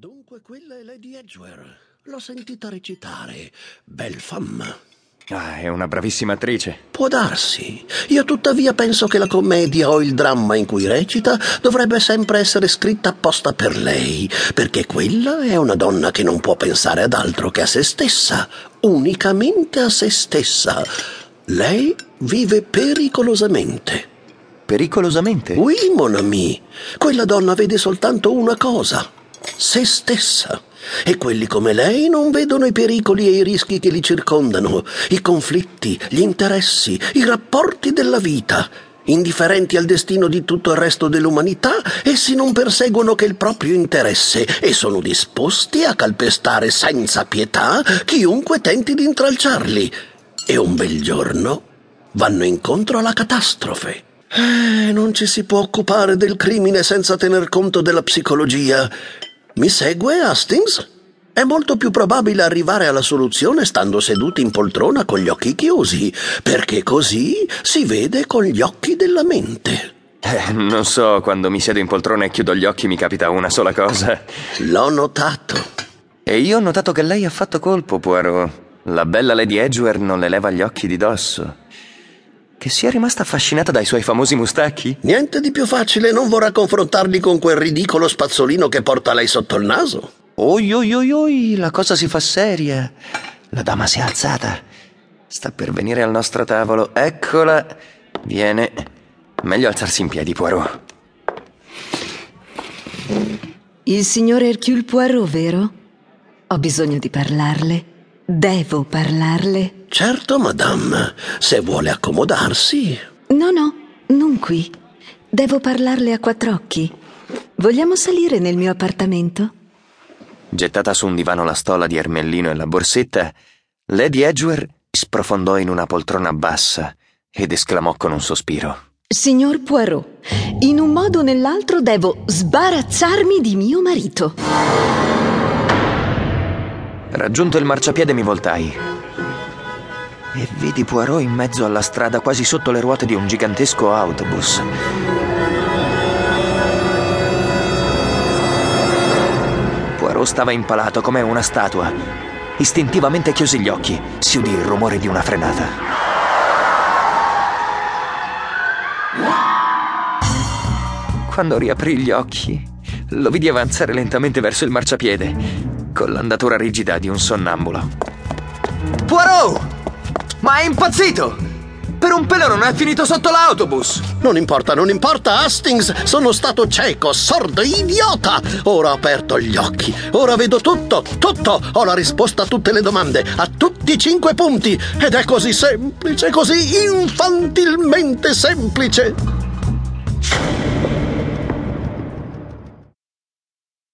Dunque quella è Lady Edgware. L'ho sentita recitare. Bel femme. Ah, è una bravissima attrice. Può darsi. Io tuttavia penso che la commedia o il dramma in cui recita dovrebbe sempre essere scritta apposta per lei, perché quella è una donna che non può pensare ad altro che a se stessa, unicamente a se stessa. Lei vive pericolosamente. Pericolosamente? Oui, mon ami. Quella donna vede soltanto una cosa, se stessa. E quelli come lei non vedono i pericoli e i rischi che li circondano, i conflitti, gli interessi, i rapporti della vita. Indifferenti al destino di tutto il resto dell'umanità, essi non perseguono che il proprio interesse e sono disposti a calpestare senza pietà chiunque tenti di intralciarli. E un bel giorno vanno incontro alla catastrofe. Eh, non ci si può occupare del crimine senza tener conto della psicologia. Mi segue, Hastings? È molto più probabile arrivare alla soluzione stando seduti in poltrona con gli occhi chiusi, perché così si vede con gli occhi della mente. Eh, non so, quando mi siedo in poltrona e chiudo gli occhi mi capita una sola cosa. L'ho notato. E io ho notato che lei ha fatto colpo, Poirot. La bella Lady Edgware non le leva gli occhi di dosso. Che sia rimasta affascinata dai suoi famosi mustacchi? Niente di più facile, non vorrà confrontarli con quel ridicolo spazzolino che porta lei sotto il naso. Oi, oi, oi, oi, la cosa si fa seria. La dama si è alzata. Sta per venire al nostro tavolo. Eccola. Viene. Meglio alzarsi in piedi, Poirot. Il signor Hercule Poirot, vero? Ho bisogno di parlarle. Devo parlarle. Certo, madame, se vuole accomodarsi. No, no, non qui. Devo parlarle a quattro occhi. Vogliamo salire nel mio appartamento? Gettata su un divano la stola di ermellino e la borsetta, Lady Edgware sprofondò in una poltrona bassa ed esclamò con un sospiro. Signor Poirot, in un modo o nell'altro devo sbarazzarmi di mio marito. Raggiunto il marciapiede mi voltai. E vidi Poirot in mezzo alla strada, quasi sotto le ruote di un gigantesco autobus. Poirot stava impalato come una statua. Istintivamente chiusi gli occhi. Si udì il rumore di una frenata. Quando riaprì gli occhi, lo vidi avanzare lentamente verso il marciapiede, con l'andatura rigida di un sonnambulo. Poirot! Ma è impazzito! Per un pelo non è finito sotto l'autobus! Non importa, non importa, Hastings! Sono stato cieco, sordo, idiota! Ora ho aperto gli occhi, ora vedo tutto, tutto! Ho la risposta a tutte le domande, a tutti i cinque punti! Ed è così semplice, così infantilmente semplice!